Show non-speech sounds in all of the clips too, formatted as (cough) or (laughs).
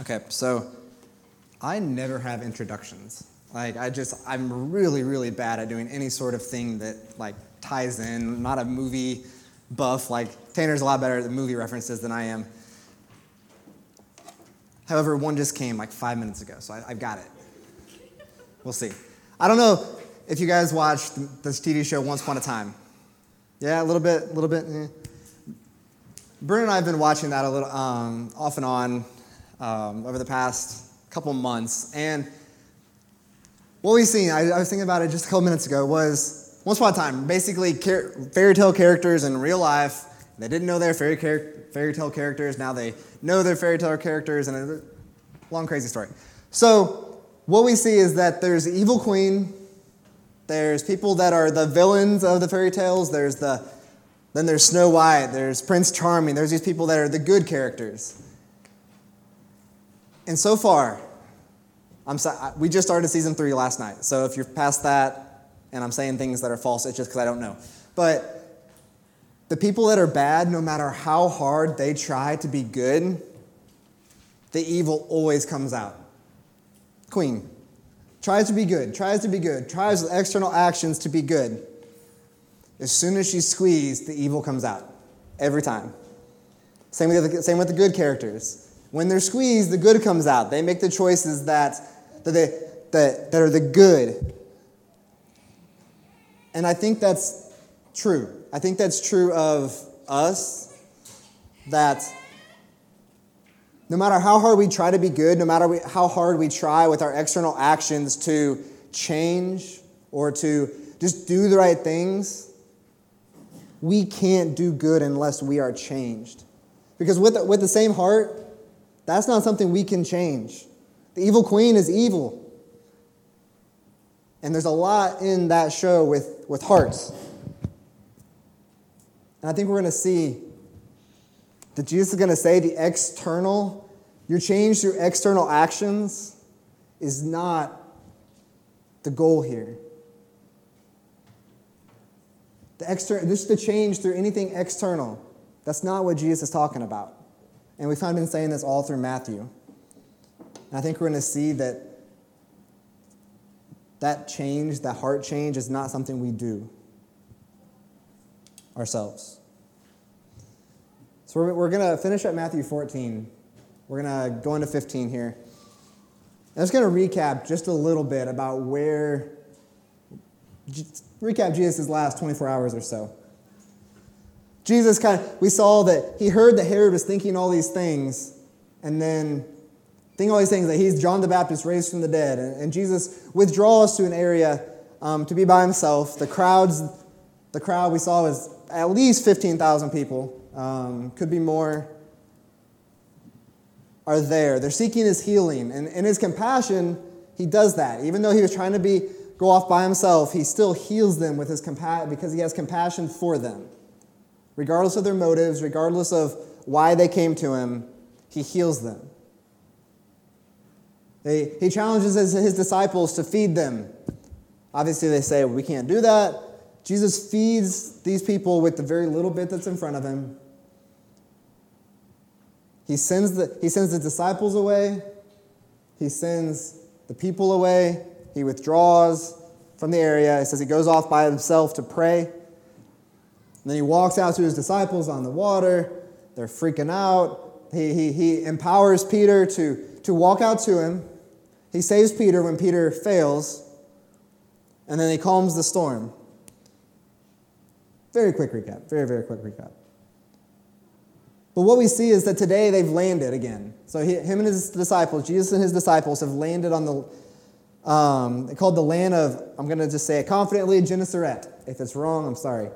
Okay, so I never have introductions. Like I just I'm really really bad at doing any sort of thing that like ties in. I'm not a movie buff. Like Tanner's a lot better at the movie references than I am. However, one just came like five minutes ago, so I, have got it. We'll see. I don't know if you guys watched this TV show Once Upon a Time. Yeah, a little bit, a little bit. Eh. Bruno and I have been watching that a little um, off and on um, over the past couple months, and what we've seen, I, I, was thinking about it just a couple minutes ago, was once upon a time, basically car- fairy tale characters in real life. They didn't know they're fairy, char- fairy tale characters. Now they know they're fairy tale characters, and a long, crazy story. So, what we see is that there's the evil queen, there's people that are the villains of the fairy tales, there's the then there's Snow White, there's Prince Charming, there's these people that are the good characters. And so far, I'm so, we just started season three last night. So if you're past that and I'm saying things that are false, it's just because I don't know. But the people that are bad, no matter how hard they try to be good, the evil always comes out. Queen tries to be good, tries to be good, tries with external actions to be good. As soon as she's squeezed, the evil comes out. Every time. Same with the, same with the good characters. When they're squeezed, the good comes out. They make the choices that that, they, that, that are the good. And I think that's true. I think that's true of us, that no matter how hard we try to be good, no matter how hard we try with our external actions to change or to just do the right things, we can't do good unless we are changed. Because with with the same heart, that's not something we can change. The evil queen is evil. And there's a lot in that show with, with hearts. And I think we're going to see that Jesus is going to say the external, your change through external actions is not the goal here. The external, just the change through anything external, that's not what Jesus is talking about. And we've kind of been saying this all through Matthew. And I think we're going to see that that change, that heart change, is not something we do ourselves. So we're, we're going to finish at Matthew 14. We're going to go into 15 here. I'm just going to recap just a little bit about where, recap Jesus' last 24 hours or so. Jesus kind of, we saw that he heard that Herod was thinking all these things, and then Think all these things that he's John the Baptist raised from the dead. And, and Jesus withdraws to an area um, to be by himself. The crowds, the crowd we saw was at least 15,000 people, um, could be more, are there. They're seeking his healing. And in his compassion, he does that. Even though he was trying to be go off by himself, he still heals them with his compassion because he has compassion for them. Regardless of their motives, regardless of why they came to him, he heals them. They, he challenges his, his disciples to feed them. Obviously, they say, We can't do that. Jesus feeds these people with the very little bit that's in front of him. He sends the, he sends the disciples away, he sends the people away, he withdraws from the area. He says he goes off by himself to pray. And then he walks out to his disciples on the water. They're freaking out. He, he, he empowers Peter to, to walk out to him. He saves Peter when Peter fails, and then he calms the storm. Very quick recap. Very, very quick recap. But what we see is that today they've landed again. So he, him and his disciples, Jesus and his disciples, have landed on the, um, called the land of, I'm going to just say it confidently, Gennesaret. If it's wrong, I'm sorry.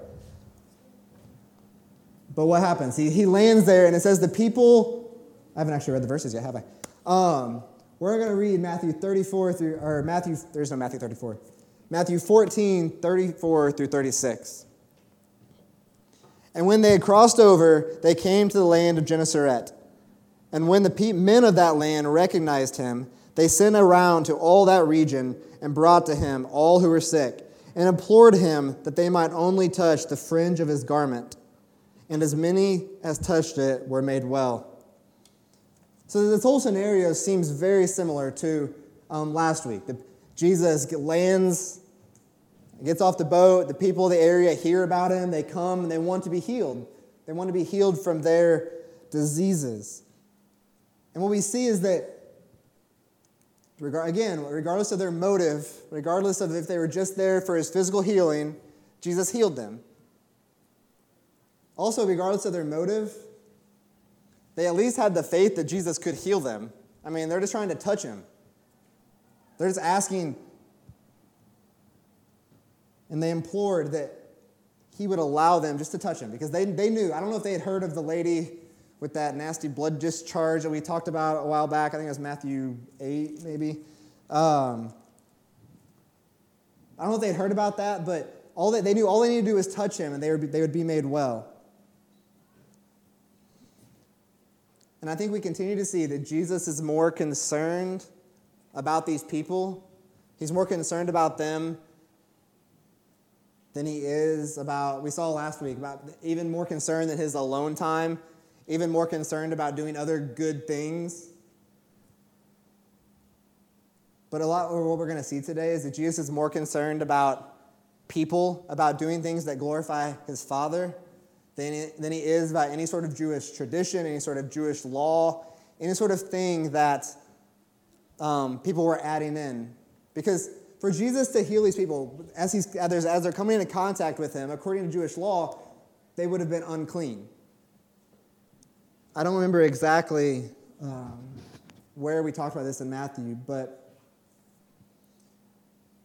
But what happens? He, he lands there, and it says the people, I haven't actually read the verses yet, have I? Um, we're going to read Matthew 34 through, or Matthew, there's no Matthew 34. Matthew 14, 34 through 36. And when they had crossed over, they came to the land of Gennesaret. And when the men of that land recognized him, they sent around to all that region and brought to him all who were sick, and implored him that they might only touch the fringe of his garment. And as many as touched it were made well. So this whole scenario seems very similar to um, last week. The, Jesus lands, gets off the boat. The people of the area hear about him. They come and they want to be healed. They want to be healed from their diseases. And what we see is that, again, regardless of their motive, regardless of if they were just there for his physical healing, Jesus healed them. Also, regardless of their motive, they at least had the faith that Jesus could heal them. I mean, they're just trying to touch him. They're just asking, and they implored that he would allow them just to touch him because they, they knew. I don't know if they had heard of the lady with that nasty blood discharge that we talked about a while back. I think it was Matthew 8, maybe. Um, I don't know if they had heard about that, but all that they knew, all they needed to do was touch him and they would be, they would be made well. And I think we continue to see that Jesus is more concerned about these people. He's more concerned about them than he is about, we saw last week, about even more concerned than his alone time, even more concerned about doing other good things. But a lot of what we're going to see today is that Jesus is more concerned about people, about doing things that glorify his Father, than he, than he is by any sort of Jewish tradition, any sort of Jewish law, any sort of thing that um, people were adding in. Because for Jesus to heal these people, as, he's, as they're coming into contact with him, according to Jewish law, they would have been unclean. I don't remember exactly um, where we talked about this in Matthew, but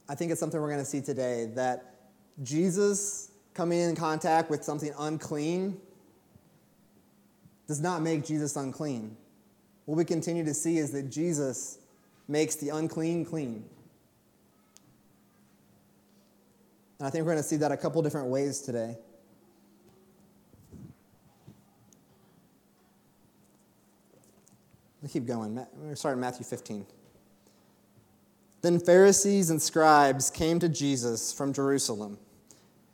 I think it's something we're going to see today that Jesus coming in contact with something unclean does not make Jesus unclean. What we continue to see is that Jesus makes the unclean clean. And I think we're going to see that a couple different ways today. Let's keep going. We're starting in Matthew 15. Then Pharisees and scribes came to Jesus from Jerusalem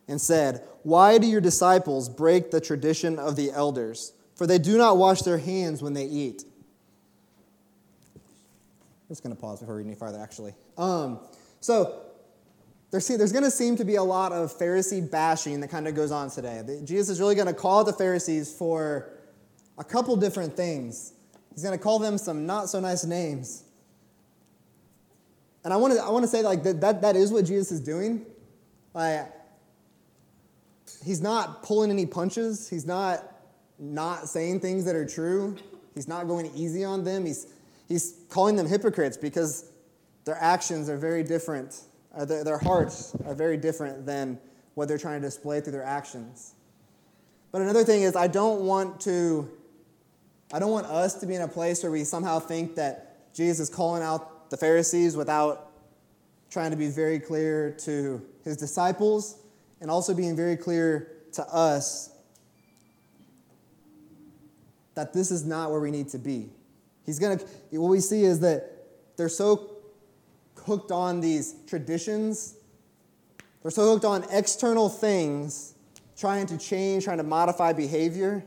and said, Why do your disciples break the tradition of the elders? For they do not wash their hands when they eat. I'm just going to pause before we reading any farther, actually. Um, so, there's, there's going to seem to be a lot of Pharisee bashing that kind of goes on today. Jesus is really going to call the Pharisees for a couple different things. He's going to call them some not so nice names. And I want to, I want to say like that, that, that is what Jesus is doing. Like, he's not pulling any punches. He's not not saying things that are true. He's not going easy on them. He's, he's calling them hypocrites because their actions are very different uh, their, their hearts are very different than what they're trying to display through their actions. But another thing is, I don't want to, I don't want us to be in a place where we somehow think that Jesus is calling out the Pharisees without trying to be very clear to his disciples and also being very clear to us that this is not where we need to be. He's going to, what we see is that they're so hooked on these traditions. They're so hooked on external things, trying to change, trying to modify behavior,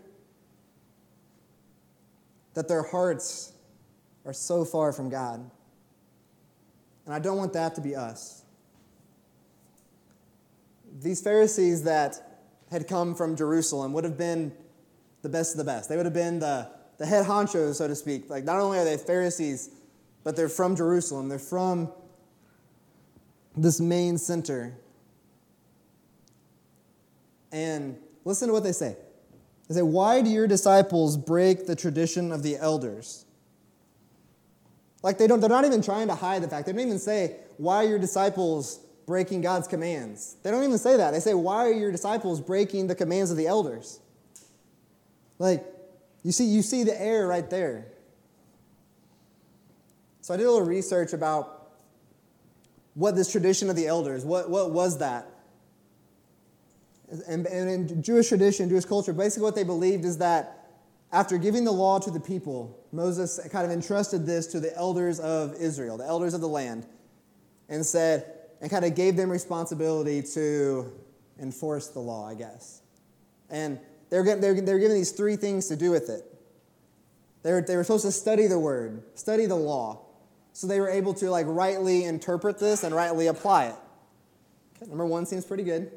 that their hearts are so far from God. And I don't want that to be us. These Pharisees that had come from Jerusalem would have been the best of the best. They would have been the, the head honchos, so to speak. Like, not only are they Pharisees, but they're from Jerusalem. They're from this main center. And listen to what they say. They say, Why do your disciples break the tradition of the elders? Like they don't, they're not even trying to hide the fact. They don't even say, Why your disciples breaking God's commands? They don't even say that. They say, Why are your disciples breaking the commands of the elders? Like, you see, you see the error right there. So I did a little research about what this tradition of the elders, what, what was that? And, and in Jewish tradition, Jewish culture, basically what they believed is that after giving the law to the people, Moses kind of entrusted this to the elders of Israel, the elders of the land, and said, and kind of gave them responsibility to enforce the law, I guess. And they're, they're, they're given these three things to do with it. They were, they were supposed to study the word, study the law. So they were able to like rightly interpret this and rightly apply it. Okay, number one seems pretty good.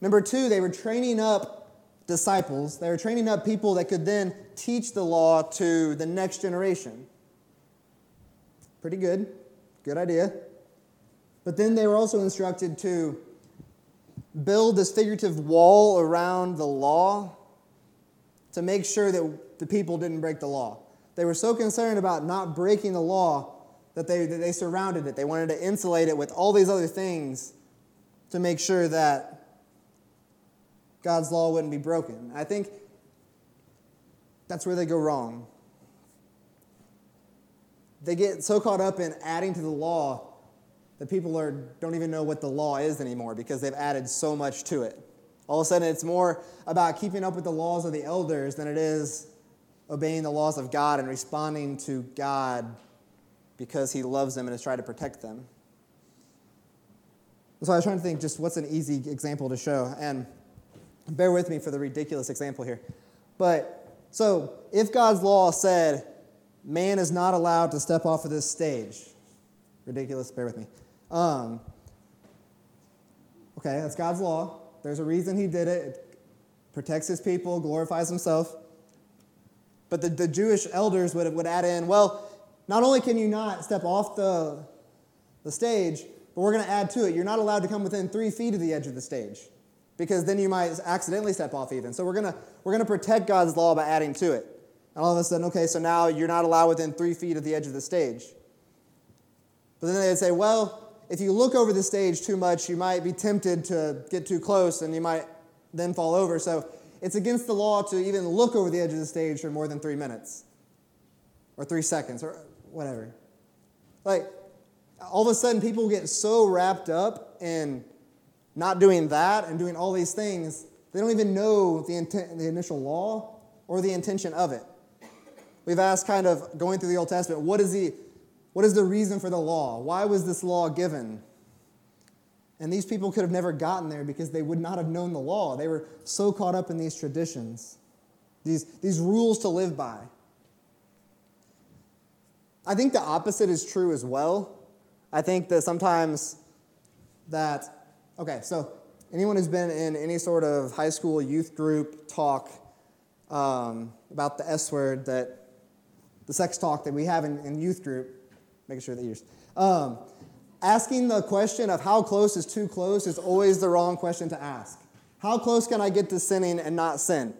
Number two, they were training up disciples. They were training up people that could then teach the law to the next generation. Pretty good. Good idea. But then they were also instructed to build this figurative wall around the law to make sure that the people didn't break the law. They were so concerned about not breaking the law that they, that they surrounded it. They wanted to insulate it with all these other things to make sure that God's law wouldn't be broken. I think that's where they go wrong. They get so caught up in adding to the law that people are, don't even know what the law is anymore because they've added so much to it. All of a sudden, it's more about keeping up with the laws of the elders than it is obeying the laws of God and responding to God because He loves them and has tried to protect them. So I was trying to think just what's an easy example to show. And bear with me for the ridiculous example here. But so if God's law said man is not allowed to step off of this stage, ridiculous, bear with me. Um, okay, that's God's law. There's a reason he did it. It protects his people, glorifies himself. But the, the Jewish elders would, would add in, well, not only can you not step off the, the stage, but we're going to add to it. You're not allowed to come within three feet of the edge of the stage because then you might accidentally step off even. So we're going to we're going to protect God's law by adding to it. And all of a sudden, okay, so now you're not allowed within three feet of the edge of the stage. But then they'd say, well, if you look over the stage too much, you might be tempted to get too close and you might then fall over. So it's against the law to even look over the edge of the stage for more than three minutes or three seconds or whatever. Like, all of a sudden, people get so wrapped up in not doing that and doing all these things, they don't even know the, the initial law or the intention of it. We've asked, kind of going through the Old Testament, what is the what is the reason for the law? Why was this law given? And these people could have never gotten there because they would not have known the law. They were so caught up in these traditions, these, these rules to live by. I think the opposite is true as well. I think that sometimes that, okay, so anyone who's been in any sort of high school youth group talk um, about the S word, that the sex talk that we have in, in youth group, making sure that you're. Um, asking the question of how close is too close is always the wrong question to ask. How close can I get to sinning and not sin?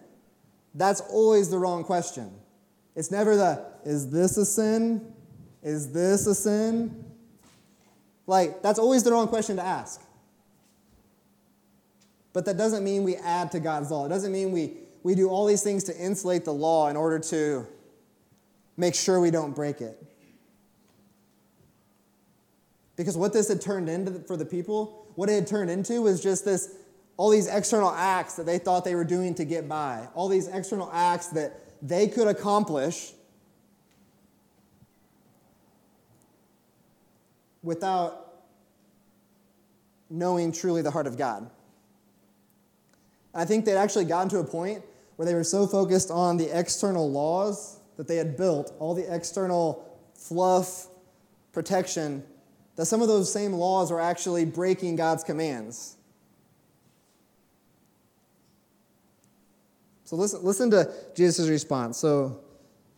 That's always the wrong question. It's never the, is this a sin? Is this a sin? Like, that's always the wrong question to ask. But that doesn't mean we add to God's law. It doesn't mean we, we do all these things to insulate the law in order to make sure we don't break it. Because what this had turned into for the people, what it had turned into was just this all these external acts that they thought they were doing to get by, all these external acts that they could accomplish without knowing truly the heart of God. I think they'd actually gotten to a point where they were so focused on the external laws that they had built, all the external fluff, protection, that some of those same laws were actually breaking God's commands. So listen, listen to Jesus' response. So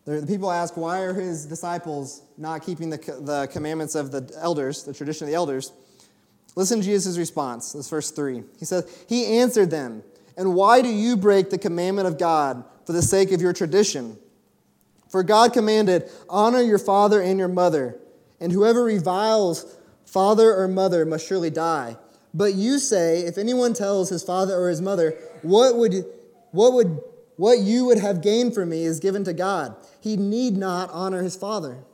the people ask, why are his disciples not keeping the, the commandments of the elders, the tradition of the elders? Listen to Jesus' response. This verse 3. He says, He answered them, And why do you break the commandment of God for the sake of your tradition? For God commanded, Honor your father and your mother and whoever reviles father or mother must surely die. But you say, if anyone tells his father or his mother, what would, what would, what you would have gained from me is given to God. He need not honor his father.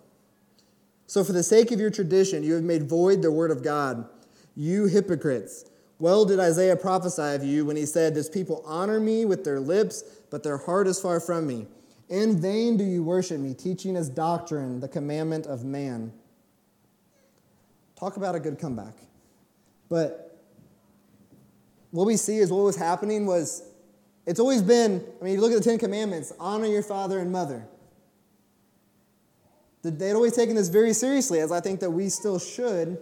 So, for the sake of your tradition, you have made void the word of God. You hypocrites! Well did Isaiah prophesy of you when he said, This people honor me with their lips, but their heart is far from me. In vain do you worship me, teaching as doctrine the commandment of man. Talk about a good comeback. But what we see is what was happening was It's always been, I mean, you look at the Ten Commandments honor your father and mother. They'd always taken this very seriously, as I think that we still should,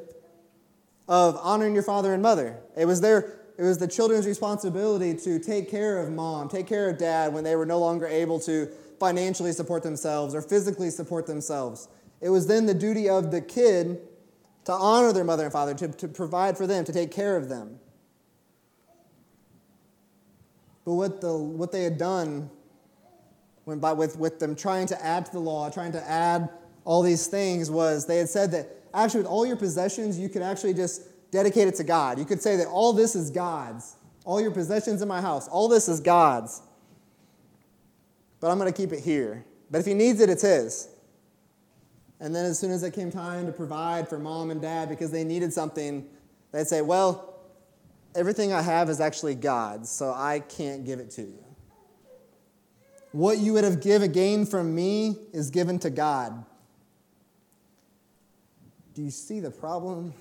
of honoring your father and mother. It was their it was the children's responsibility to take care of mom, take care of dad when they were no longer able to financially support themselves or physically support themselves. It was then the duty of the kid to honor their mother and father, to, to provide for them, to take care of them. But what, the, what they had done when by, with, with them trying to add to the law, trying to add all these things, was they had said that actually, with all your possessions, you could actually just dedicate it to God. You could say that all this is God's. All your possessions in my house, all this is God's. But I'm going to keep it here. But if he needs it, it's his. And then as soon as it came time to provide for mom and dad because they needed something, they'd say, Well, everything I have is actually God's, so I can't give it to you. What you would have given gained from me is given to God. Do you see the problem?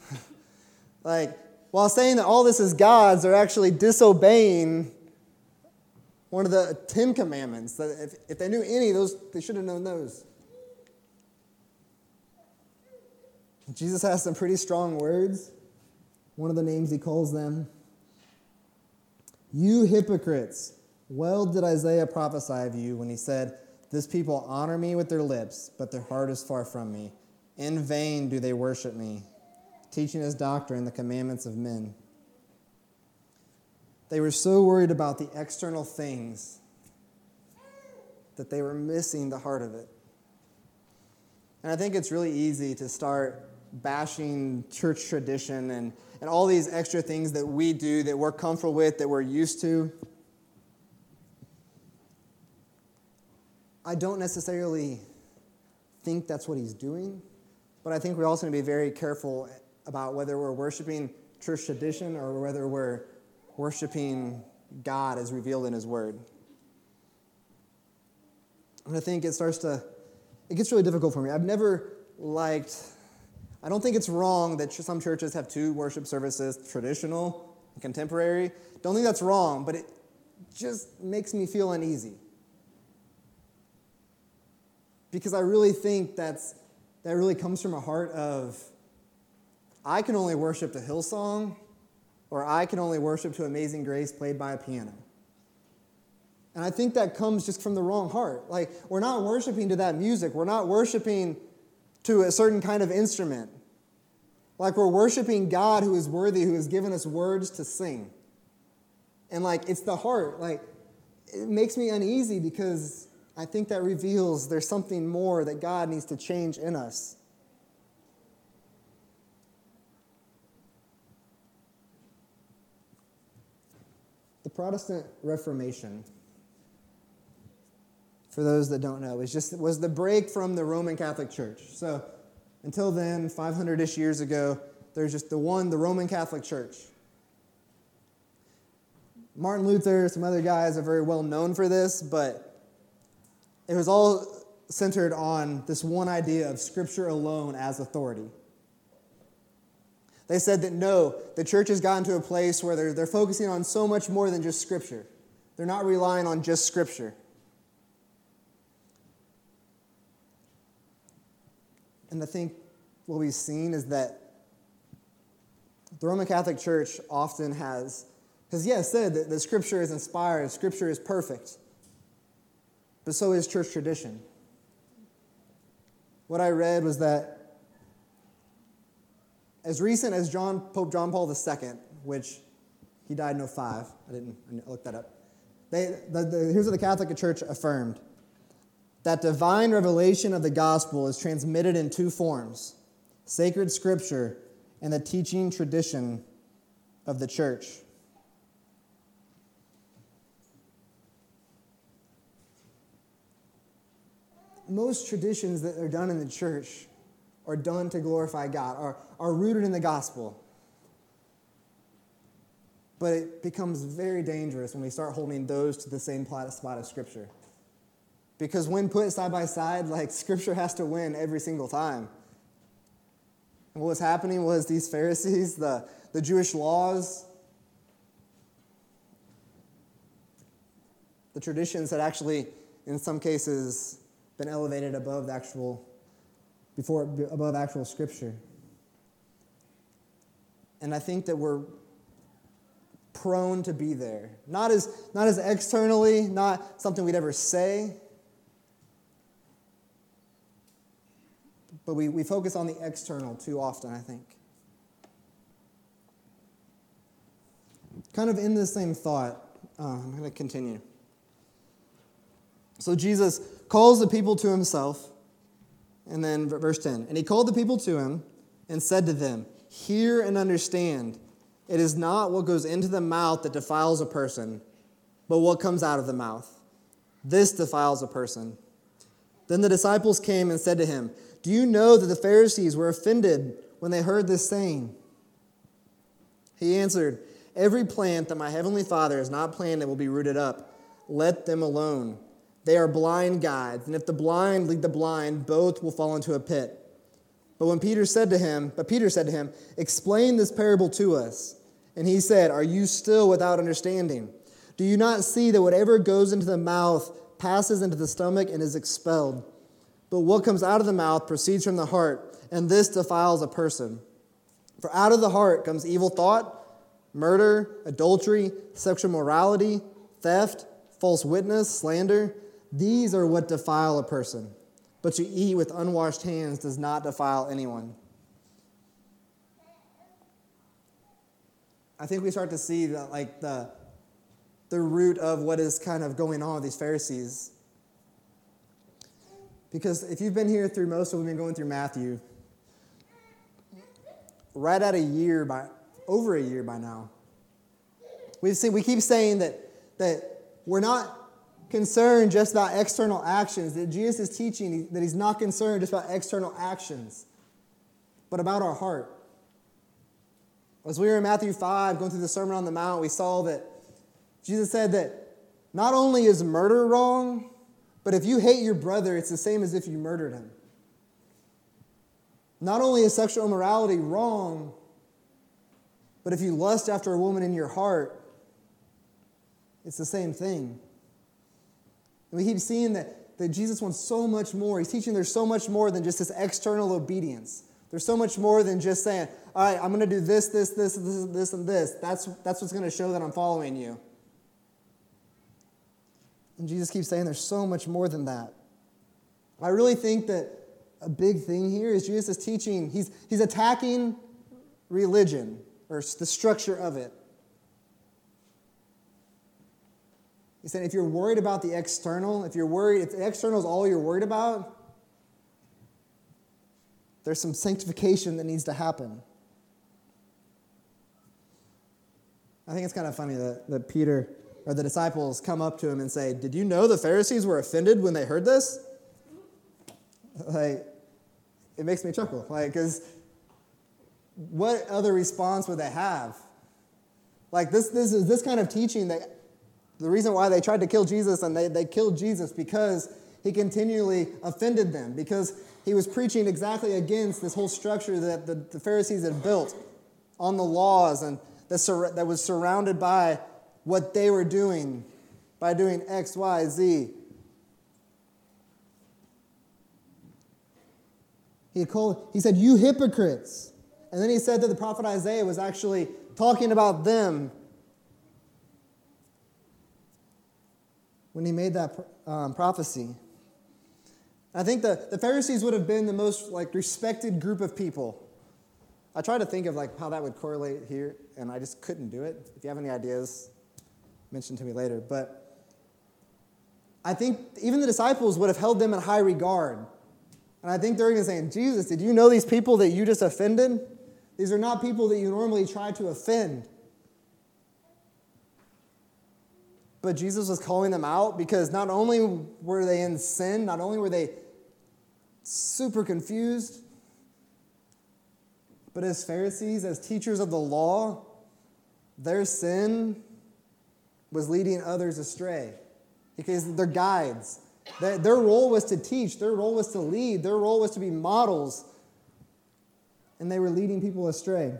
(laughs) like, while saying that all this is God's, they're actually disobeying one of the Ten Commandments. That if, if they knew any, those they should have known those. Jesus has some pretty strong words. One of the names he calls them you hypocrites, well did Isaiah prophesy of you when he said, This people honor me with their lips, but their heart is far from me. In vain do they worship me, teaching as doctrine the commandments of men. They were so worried about the external things that they were missing the heart of it. And I think it's really easy to start bashing church tradition and and all these extra things that we do that we're comfortable with, that we're used to. I don't necessarily think that's what he's doing, but I think we also need to be very careful about whether we're worshiping church tradition or whether we're worshiping God as revealed in his word. And I think it starts to, it gets really difficult for me. I've never liked I don't think it's wrong that some churches have two worship services, traditional and contemporary. Don't think that's wrong, but it just makes me feel uneasy. Because I really think that's, that really comes from a heart of I can only worship to Hillsong, or I can only worship to Amazing Grace played by a piano. And I think that comes just from the wrong heart. Like, we're not worshiping to that music, we're not worshiping to a certain kind of instrument. Like we're worshiping God who is worthy, who has given us words to sing. And like it's the heart. Like it makes me uneasy because I think that reveals there's something more that God needs to change in us. The Protestant Reformation, for those that don't know, is just was the break from the Roman Catholic Church. So until then, 500 ish years ago, there's just the one, the Roman Catholic Church. Martin Luther, some other guys are very well known for this, but it was all centered on this one idea of Scripture alone as authority. They said that no, the church has gotten to a place where they're, they're focusing on so much more than just Scripture. They're not relying on just Scripture. And I think what we've seen is that the Roman Catholic Church often has, has yes, said that the Scripture is inspired, Scripture is perfect, but so is church tradition. What I read was that as recent as John, Pope John Paul II, which he died in 05, I didn't I look that up. They, the, the, here's what the Catholic Church affirmed that divine revelation of the gospel is transmitted in two forms sacred scripture and the teaching tradition of the church. Most traditions that are done in the church are done to glorify God, are, are rooted in the gospel. But it becomes very dangerous when we start holding those to the same spot of Scripture. Because when put side by side, like scripture has to win every single time. And what was happening was these Pharisees, the, the Jewish laws, The traditions had actually, in some cases, been elevated above actual, before above actual scripture. And I think that we're prone to be there. Not as, not as externally, not something we'd ever say, but we, we focus on the external too often, I think. Kind of in the same thought, uh, I'm going to continue. So Jesus calls the people to himself, and then verse 10 And he called the people to him and said to them, Hear and understand. It is not what goes into the mouth that defiles a person, but what comes out of the mouth. This defiles a person. Then the disciples came and said to him, Do you know that the Pharisees were offended when they heard this saying? He answered, Every plant that my heavenly Father has not planted will be rooted up. Let them alone. They are blind guides, and if the blind lead the blind, both will fall into a pit. But when Peter said to him, but Peter said to him, Explain this parable to us. And he said, Are you still without understanding? Do you not see that whatever goes into the mouth passes into the stomach and is expelled? But what comes out of the mouth proceeds from the heart, and this defiles a person. For out of the heart comes evil thought, murder, adultery, sexual morality, theft, false witness, slander. These are what defile a person. But to eat with unwashed hands does not defile anyone. I think we start to see that, like the, the root of what is kind of going on with these Pharisees. Because if you've been here through most of we've been going through Matthew, right at a year by over a year by now, we've seen we keep saying that that we're not concerned just about external actions, that Jesus is teaching that he's not concerned just about external actions, but about our heart. As we were in Matthew 5, going through the Sermon on the Mount, we saw that Jesus said that not only is murder wrong, but if you hate your brother, it's the same as if you murdered him. Not only is sexual immorality wrong, but if you lust after a woman in your heart, it's the same thing. And we keep seeing that, that Jesus wants so much more. He's teaching there's so much more than just this external obedience. There's so much more than just saying, all right, I'm going to do this, this, this, this, this, and this. That's, that's what's going to show that I'm following you. And Jesus keeps saying there's so much more than that. I really think that a big thing here is Jesus is teaching, he's, he's attacking religion or the structure of it. He said, if you're worried about the external, if you're worried, if the external is all you're worried about, there's some sanctification that needs to happen. I think it's kind of funny that, that Peter or the disciples come up to him and say, Did you know the Pharisees were offended when they heard this? Like, it makes me chuckle. Like, because what other response would they have? Like, this, this is this kind of teaching that the reason why they tried to kill Jesus and they, they killed Jesus because he continually offended them, because he was preaching exactly against this whole structure that the, the Pharisees had built on the laws and that, that was surrounded by what they were doing, by doing X, Y, Z. He, called, he said, You hypocrites. And then he said that the prophet Isaiah was actually talking about them when he made that um, prophecy. I think the, the Pharisees would have been the most like respected group of people. I tried to think of like how that would correlate here, and I just couldn't do it. If you have any ideas, mention to me later. But I think even the disciples would have held them in high regard. And I think they're even saying, Jesus, did you know these people that you just offended? These are not people that you normally try to offend. But Jesus was calling them out because not only were they in sin, not only were they super confused, but as Pharisees, as teachers of the law, their sin was leading others astray because they're guides. Their, their role was to teach, their role was to lead, their role was to be models, and they were leading people astray.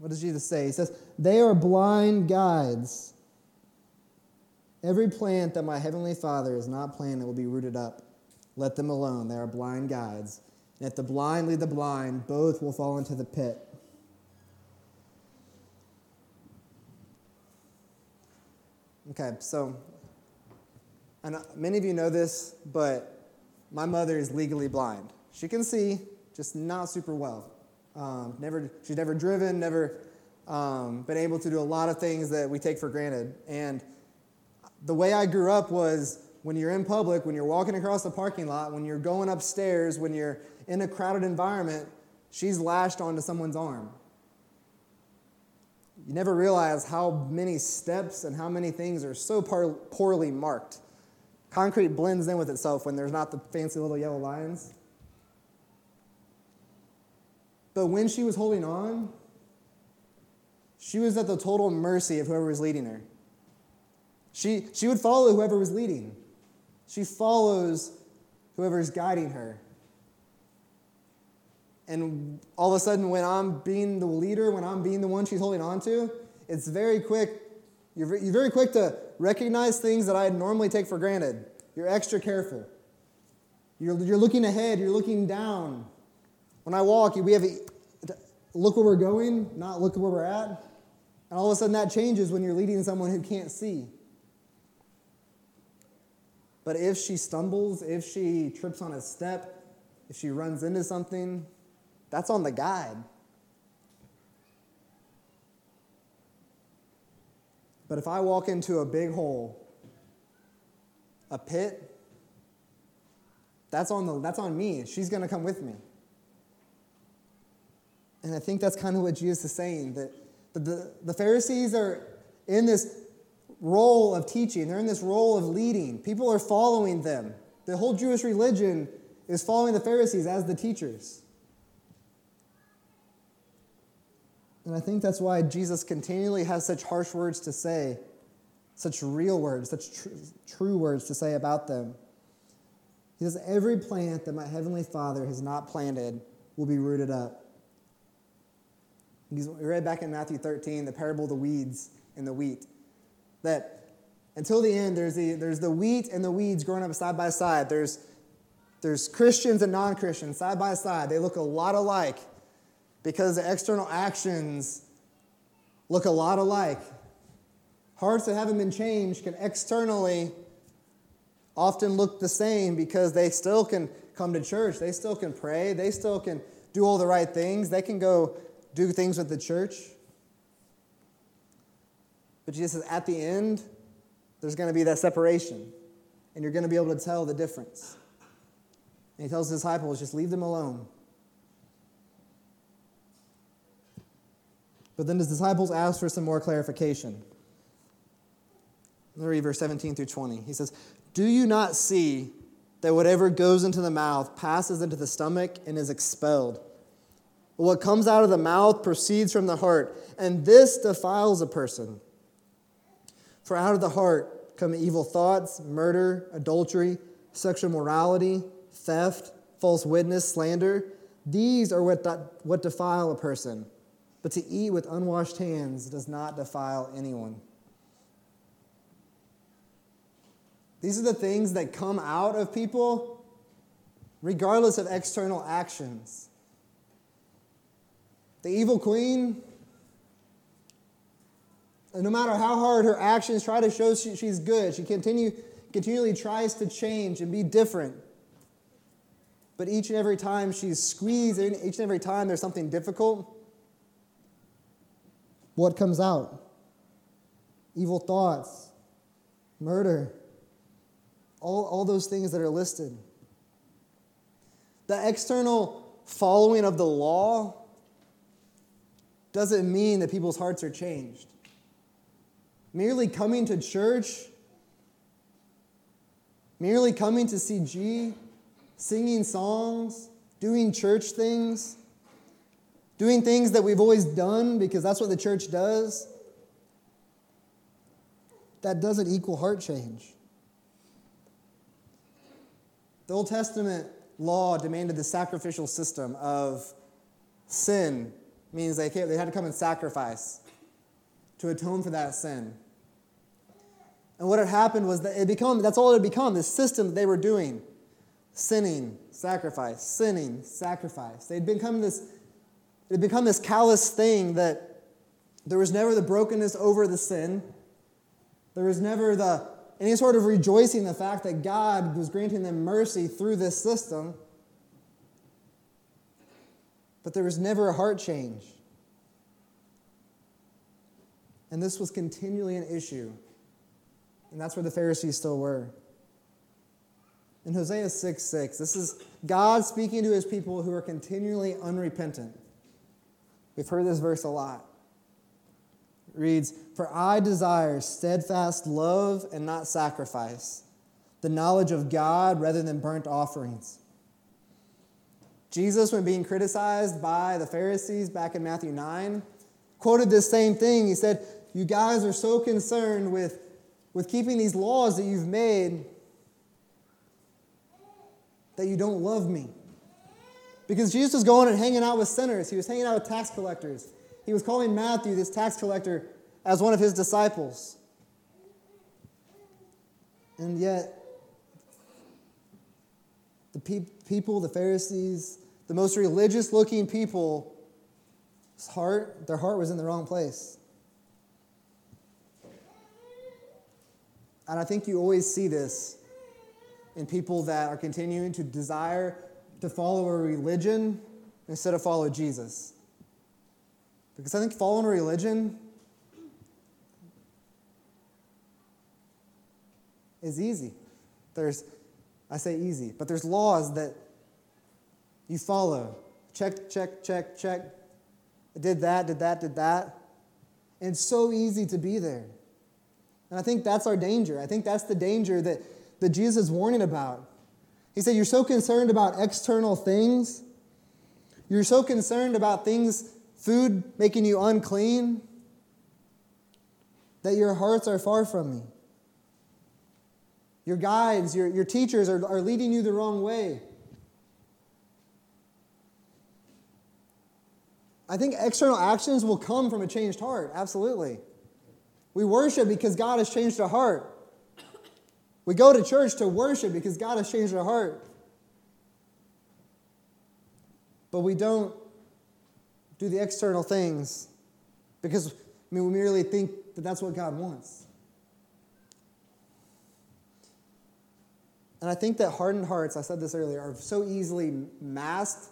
What does Jesus say? He says, They are blind guides. Every plant that my heavenly Father has not planted will be rooted up. Let them alone. They are blind guides. And if the blind lead the blind, both will fall into the pit. Okay, so and many of you know this, but my mother is legally blind. She can see, just not super well. Um, never, she's never driven, never um, been able to do a lot of things that we take for granted. And the way I grew up was when you're in public, when you're walking across the parking lot, when you're going upstairs, when you're in a crowded environment, she's lashed onto someone's arm. You never realize how many steps and how many things are so par- poorly marked. Concrete blends in with itself when there's not the fancy little yellow lines. But when she was holding on, she was at the total mercy of whoever was leading her. She, she would follow whoever was leading. She follows whoever is guiding her. And all of a sudden, when I'm being the leader, when I'm being the one she's holding on to, it's very quick. You're, very quick to recognize things that I'd normally take for granted. You're extra careful. You're, you're looking ahead, you're looking down. When I walk, we have a, look where we're going, not look where we're at. And all of a sudden, that changes when you're leading someone who can't see. But if she stumbles, if she trips on a step, if she runs into something, that's on the guide. But if I walk into a big hole, a pit, that's on, the, that's on me. She's going to come with me. And I think that's kind of what Jesus is saying that the, the Pharisees are in this role of teaching, they're in this role of leading. People are following them. The whole Jewish religion is following the Pharisees as the teachers. And I think that's why Jesus continually has such harsh words to say, such real words, such tr- true words to say about them. He says, Every plant that my heavenly Father has not planted will be rooted up. We read back in Matthew 13 the parable of the weeds and the wheat. That until the end, there's the, there's the wheat and the weeds growing up side by side. There's, there's Christians and non Christians side by side. They look a lot alike because the external actions look a lot alike. Hearts that haven't been changed can externally often look the same because they still can come to church, they still can pray, they still can do all the right things, they can go do things with the church. But Jesus says at the end, there's going to be that separation, and you're going to be able to tell the difference. And he tells his disciples, just leave them alone. But then his disciples ask for some more clarification. Let me read verse 17 through 20. He says, Do you not see that whatever goes into the mouth passes into the stomach and is expelled? But what comes out of the mouth proceeds from the heart, and this defiles a person. For out of the heart come evil thoughts, murder, adultery, sexual morality, theft, false witness, slander. These are what, what defile a person. But to eat with unwashed hands does not defile anyone. These are the things that come out of people regardless of external actions. The evil queen, no matter how hard her actions try to show she's good, she continue, continually tries to change and be different. But each and every time she's squeezed, each and every time there's something difficult, what comes out? Evil thoughts, murder, all, all those things that are listed. The external following of the law doesn't mean that people's hearts are changed. Merely coming to church, merely coming to see G, singing songs, doing church things, doing things that we've always done because that's what the church does, that doesn't equal heart change. The Old Testament law demanded the sacrificial system of sin, means they, they had to come and sacrifice to atone for that sin. And what had happened was that it become that's all it had become, this system that they were doing. Sinning, sacrifice, sinning, sacrifice. They'd become this, it had become this callous thing that there was never the brokenness over the sin. There was never the any sort of rejoicing in the fact that God was granting them mercy through this system. But there was never a heart change. And this was continually an issue. And that's where the Pharisees still were. In Hosea 6 6, this is God speaking to his people who are continually unrepentant. We've heard this verse a lot. It reads, For I desire steadfast love and not sacrifice, the knowledge of God rather than burnt offerings. Jesus, when being criticized by the Pharisees back in Matthew 9, quoted this same thing. He said, You guys are so concerned with, with keeping these laws that you've made that you don't love me. Because Jesus was going and hanging out with sinners, he was hanging out with tax collectors. He was calling Matthew, this tax collector, as one of his disciples. And yet, the pe- people, the Pharisees, the most religious looking people, heart, their heart was in the wrong place. And I think you always see this in people that are continuing to desire to follow a religion instead of follow Jesus. Because I think following a religion is easy. There's, I say easy, but there's laws that you follow. Check, check, check, check. I Did that, did that, did that. And it's so easy to be there. And I think that's our danger. I think that's the danger that, that Jesus is warning about. He said, You're so concerned about external things. You're so concerned about things, food making you unclean, that your hearts are far from me. Your guides, your, your teachers are, are leading you the wrong way. I think external actions will come from a changed heart, absolutely. We worship because God has changed our heart. We go to church to worship because God has changed our heart. But we don't do the external things because I mean, we merely think that that's what God wants. And I think that hardened hearts, I said this earlier, are so easily masked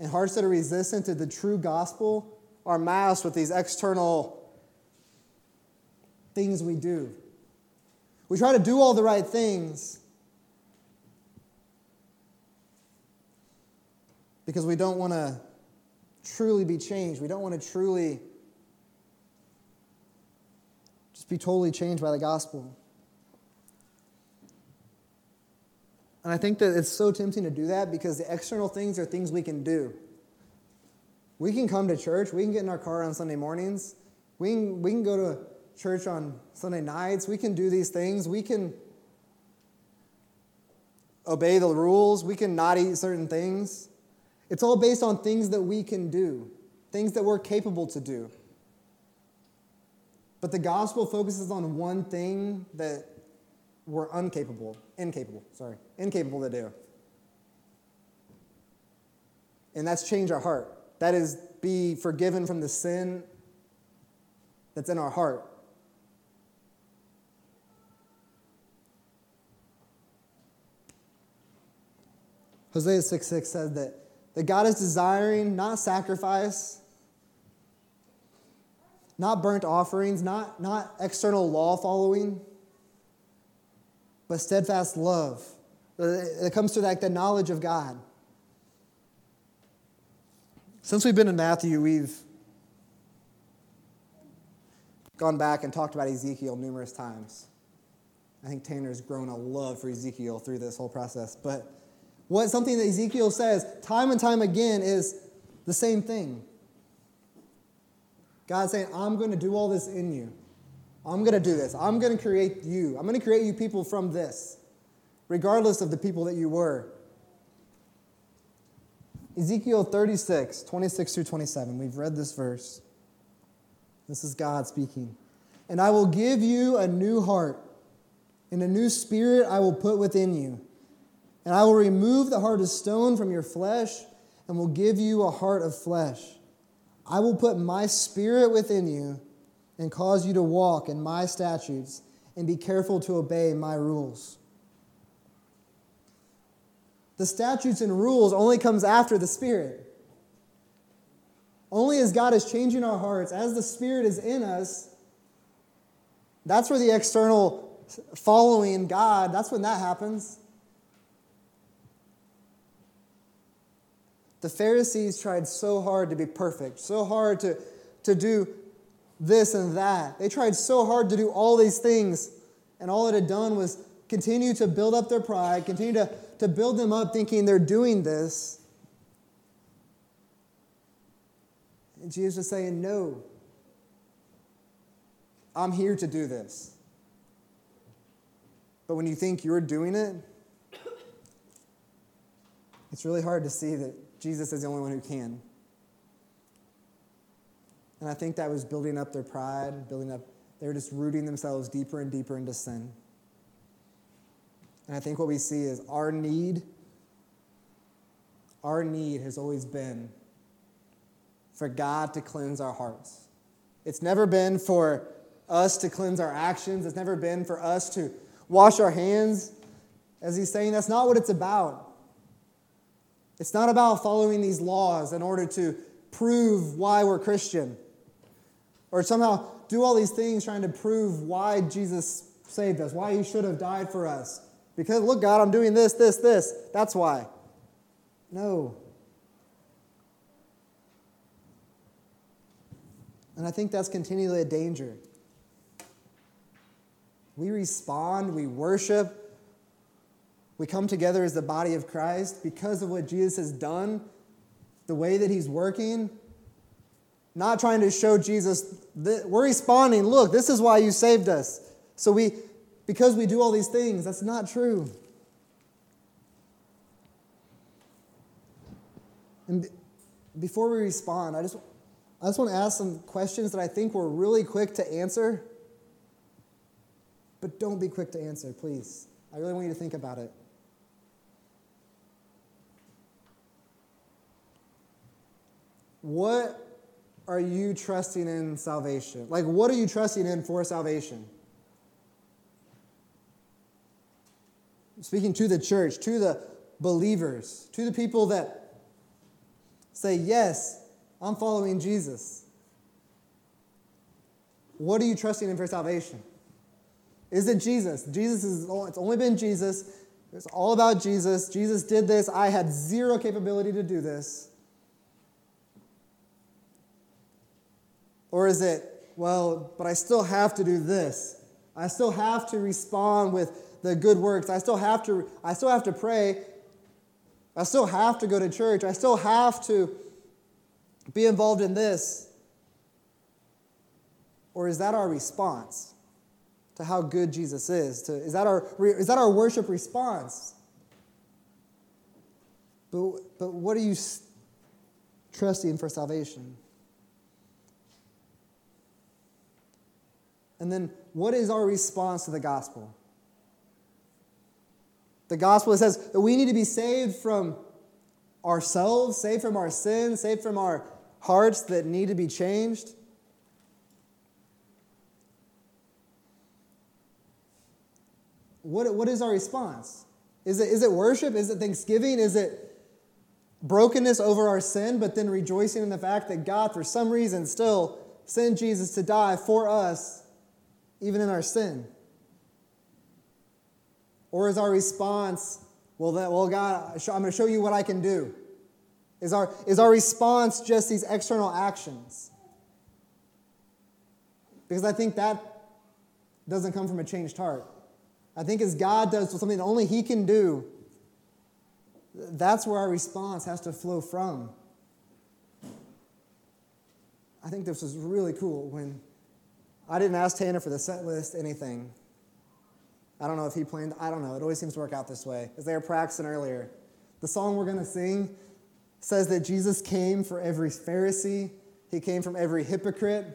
and hearts that are resistant to the true gospel are masked with these external things we do. We try to do all the right things because we don't want to truly be changed. We don't want to truly just be totally changed by the gospel. And I think that it's so tempting to do that because the external things are things we can do. We can come to church, we can get in our car on Sunday mornings, we can, we can go to church on Sunday nights, we can do these things, we can obey the rules, we can not eat certain things. It's all based on things that we can do, things that we're capable to do. But the gospel focuses on one thing that we're incapable, incapable, sorry, incapable to do. And that's change our heart. That is, be forgiven from the sin that's in our heart. Hosea 6 6 says that, that God is desiring not sacrifice, not burnt offerings, not, not external law following, but steadfast love. Uh, it comes to that, that knowledge of God. Since we've been in Matthew, we've gone back and talked about Ezekiel numerous times. I think Tanner's grown a love for Ezekiel through this whole process. But what something that Ezekiel says time and time again is the same thing. God saying, I'm going to do all this in you. I'm going to do this. I'm going to create you. I'm going to create you people from this, regardless of the people that you were. Ezekiel 36, 26 through 27. We've read this verse. This is God speaking. And I will give you a new heart, and a new spirit I will put within you. And I will remove the heart of stone from your flesh, and will give you a heart of flesh. I will put my spirit within you, and cause you to walk in my statutes, and be careful to obey my rules. The statutes and rules only comes after the spirit. Only as God is changing our hearts, as the Spirit is in us, that's where the external following God, that's when that happens. The Pharisees tried so hard to be perfect, so hard to, to do this and that. They tried so hard to do all these things, and all it had done was continue to build up their pride, continue to, to build them up thinking they're doing this. And Jesus was saying, No, I'm here to do this. But when you think you're doing it, it's really hard to see that Jesus is the only one who can. And I think that was building up their pride, building up, they were just rooting themselves deeper and deeper into sin. And I think what we see is our need, our need has always been for God to cleanse our hearts. It's never been for us to cleanse our actions. It's never been for us to wash our hands. As he's saying, that's not what it's about. It's not about following these laws in order to prove why we're Christian or somehow do all these things trying to prove why Jesus saved us, why he should have died for us. Because, look, God, I'm doing this, this, this. That's why. No. And I think that's continually a danger. We respond, we worship, we come together as the body of Christ because of what Jesus has done, the way that he's working. Not trying to show Jesus, that we're responding, look, this is why you saved us. So we, because we do all these things, that's not true. And before we respond, I just I just want to ask some questions that I think we're really quick to answer. But don't be quick to answer, please. I really want you to think about it. What are you trusting in salvation? Like, what are you trusting in for salvation? Speaking to the church, to the believers, to the people that say, Yes, I'm following Jesus. What are you trusting in for salvation? Is it Jesus? Jesus is, it's only been Jesus. It's all about Jesus. Jesus did this. I had zero capability to do this. Or is it, well, but I still have to do this. I still have to respond with the good works. I still have to, I still have to pray. I still have to go to church. I still have to be involved in this? Or is that our response to how good Jesus is? To, is, that our, is that our worship response? But, but what are you trusting for salvation? And then, what is our response to the gospel? The gospel says that we need to be saved from ourselves, saved from our sins, saved from our hearts that need to be changed? What, what is our response? Is it, is it worship? Is it thanksgiving? Is it brokenness over our sin, but then rejoicing in the fact that God, for some reason, still sent Jesus to die for us, even in our sin? Or is our response, well, that, well God, I'm going to show you what I can do? Is our, is our response just these external actions? Because I think that doesn't come from a changed heart. I think as God does something that only He can do, that's where our response has to flow from. I think this is really cool when I didn't ask Tanner for the set list, anything. I don't know if he planned, I don't know. It always seems to work out this way. As they were practicing earlier, the song we're going to sing, says that Jesus came for every Pharisee, he came from every hypocrite.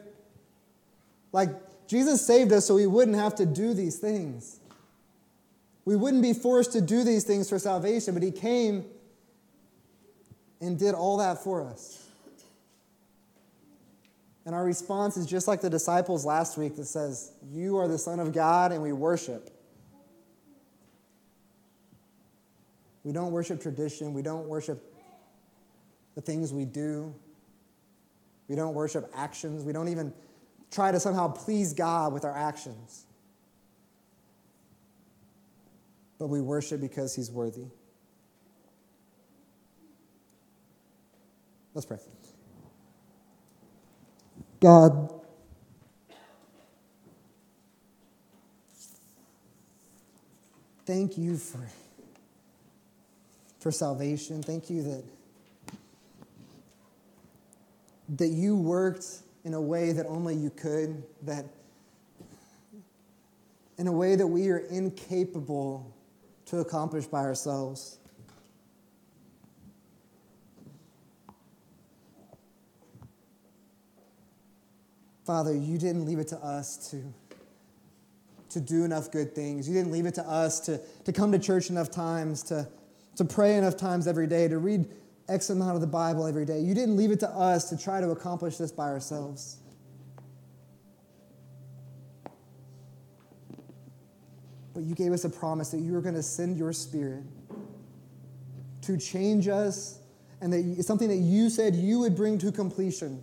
Like, Jesus saved us so we wouldn't have to do these things. We wouldn't be forced to do these things for salvation, but he came and did all that for us. And our response is just like the disciples last week that says, You are the Son of God, and we worship. We don't worship tradition. We don't worship the things we do. We don't worship actions. We don't even try to somehow please God with our actions. But we worship because He's worthy. Let's pray. God, thank you for, for salvation. Thank you that, that you worked in a way that only you could, that in a way that we are incapable to accomplish by ourselves. Father, you didn't leave it to us to, to do enough good things. You didn't leave it to us to, to come to church enough times, to, to pray enough times every day, to read X amount of the Bible every day. You didn't leave it to us to try to accomplish this by ourselves. But you gave us a promise that you were going to send your spirit to change us and that it's something that you said you would bring to completion.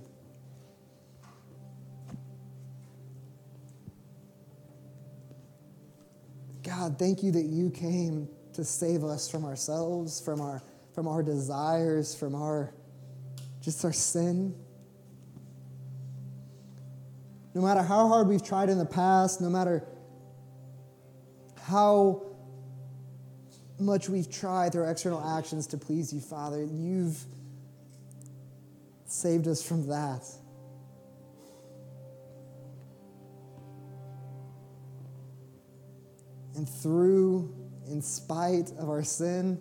God, thank you that you came to save us from ourselves, from our, from our desires, from our just our sin. No matter how hard we've tried in the past, no matter how much we've tried through external actions to please you, Father, you've saved us from that. And through, in spite of our sin,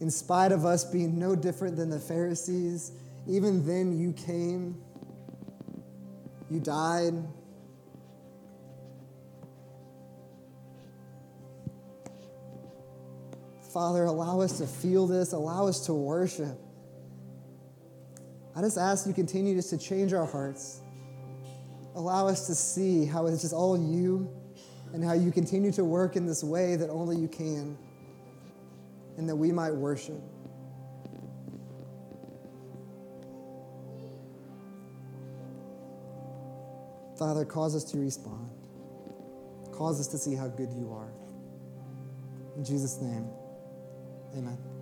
in spite of us being no different than the Pharisees, even then you came, you died. Father, allow us to feel this, allow us to worship. I just ask you continue just to change our hearts. Allow us to see how it's just all you and how you continue to work in this way that only you can, and that we might worship. Father, cause us to respond. Cause us to see how good you are. In Jesus' name, amen.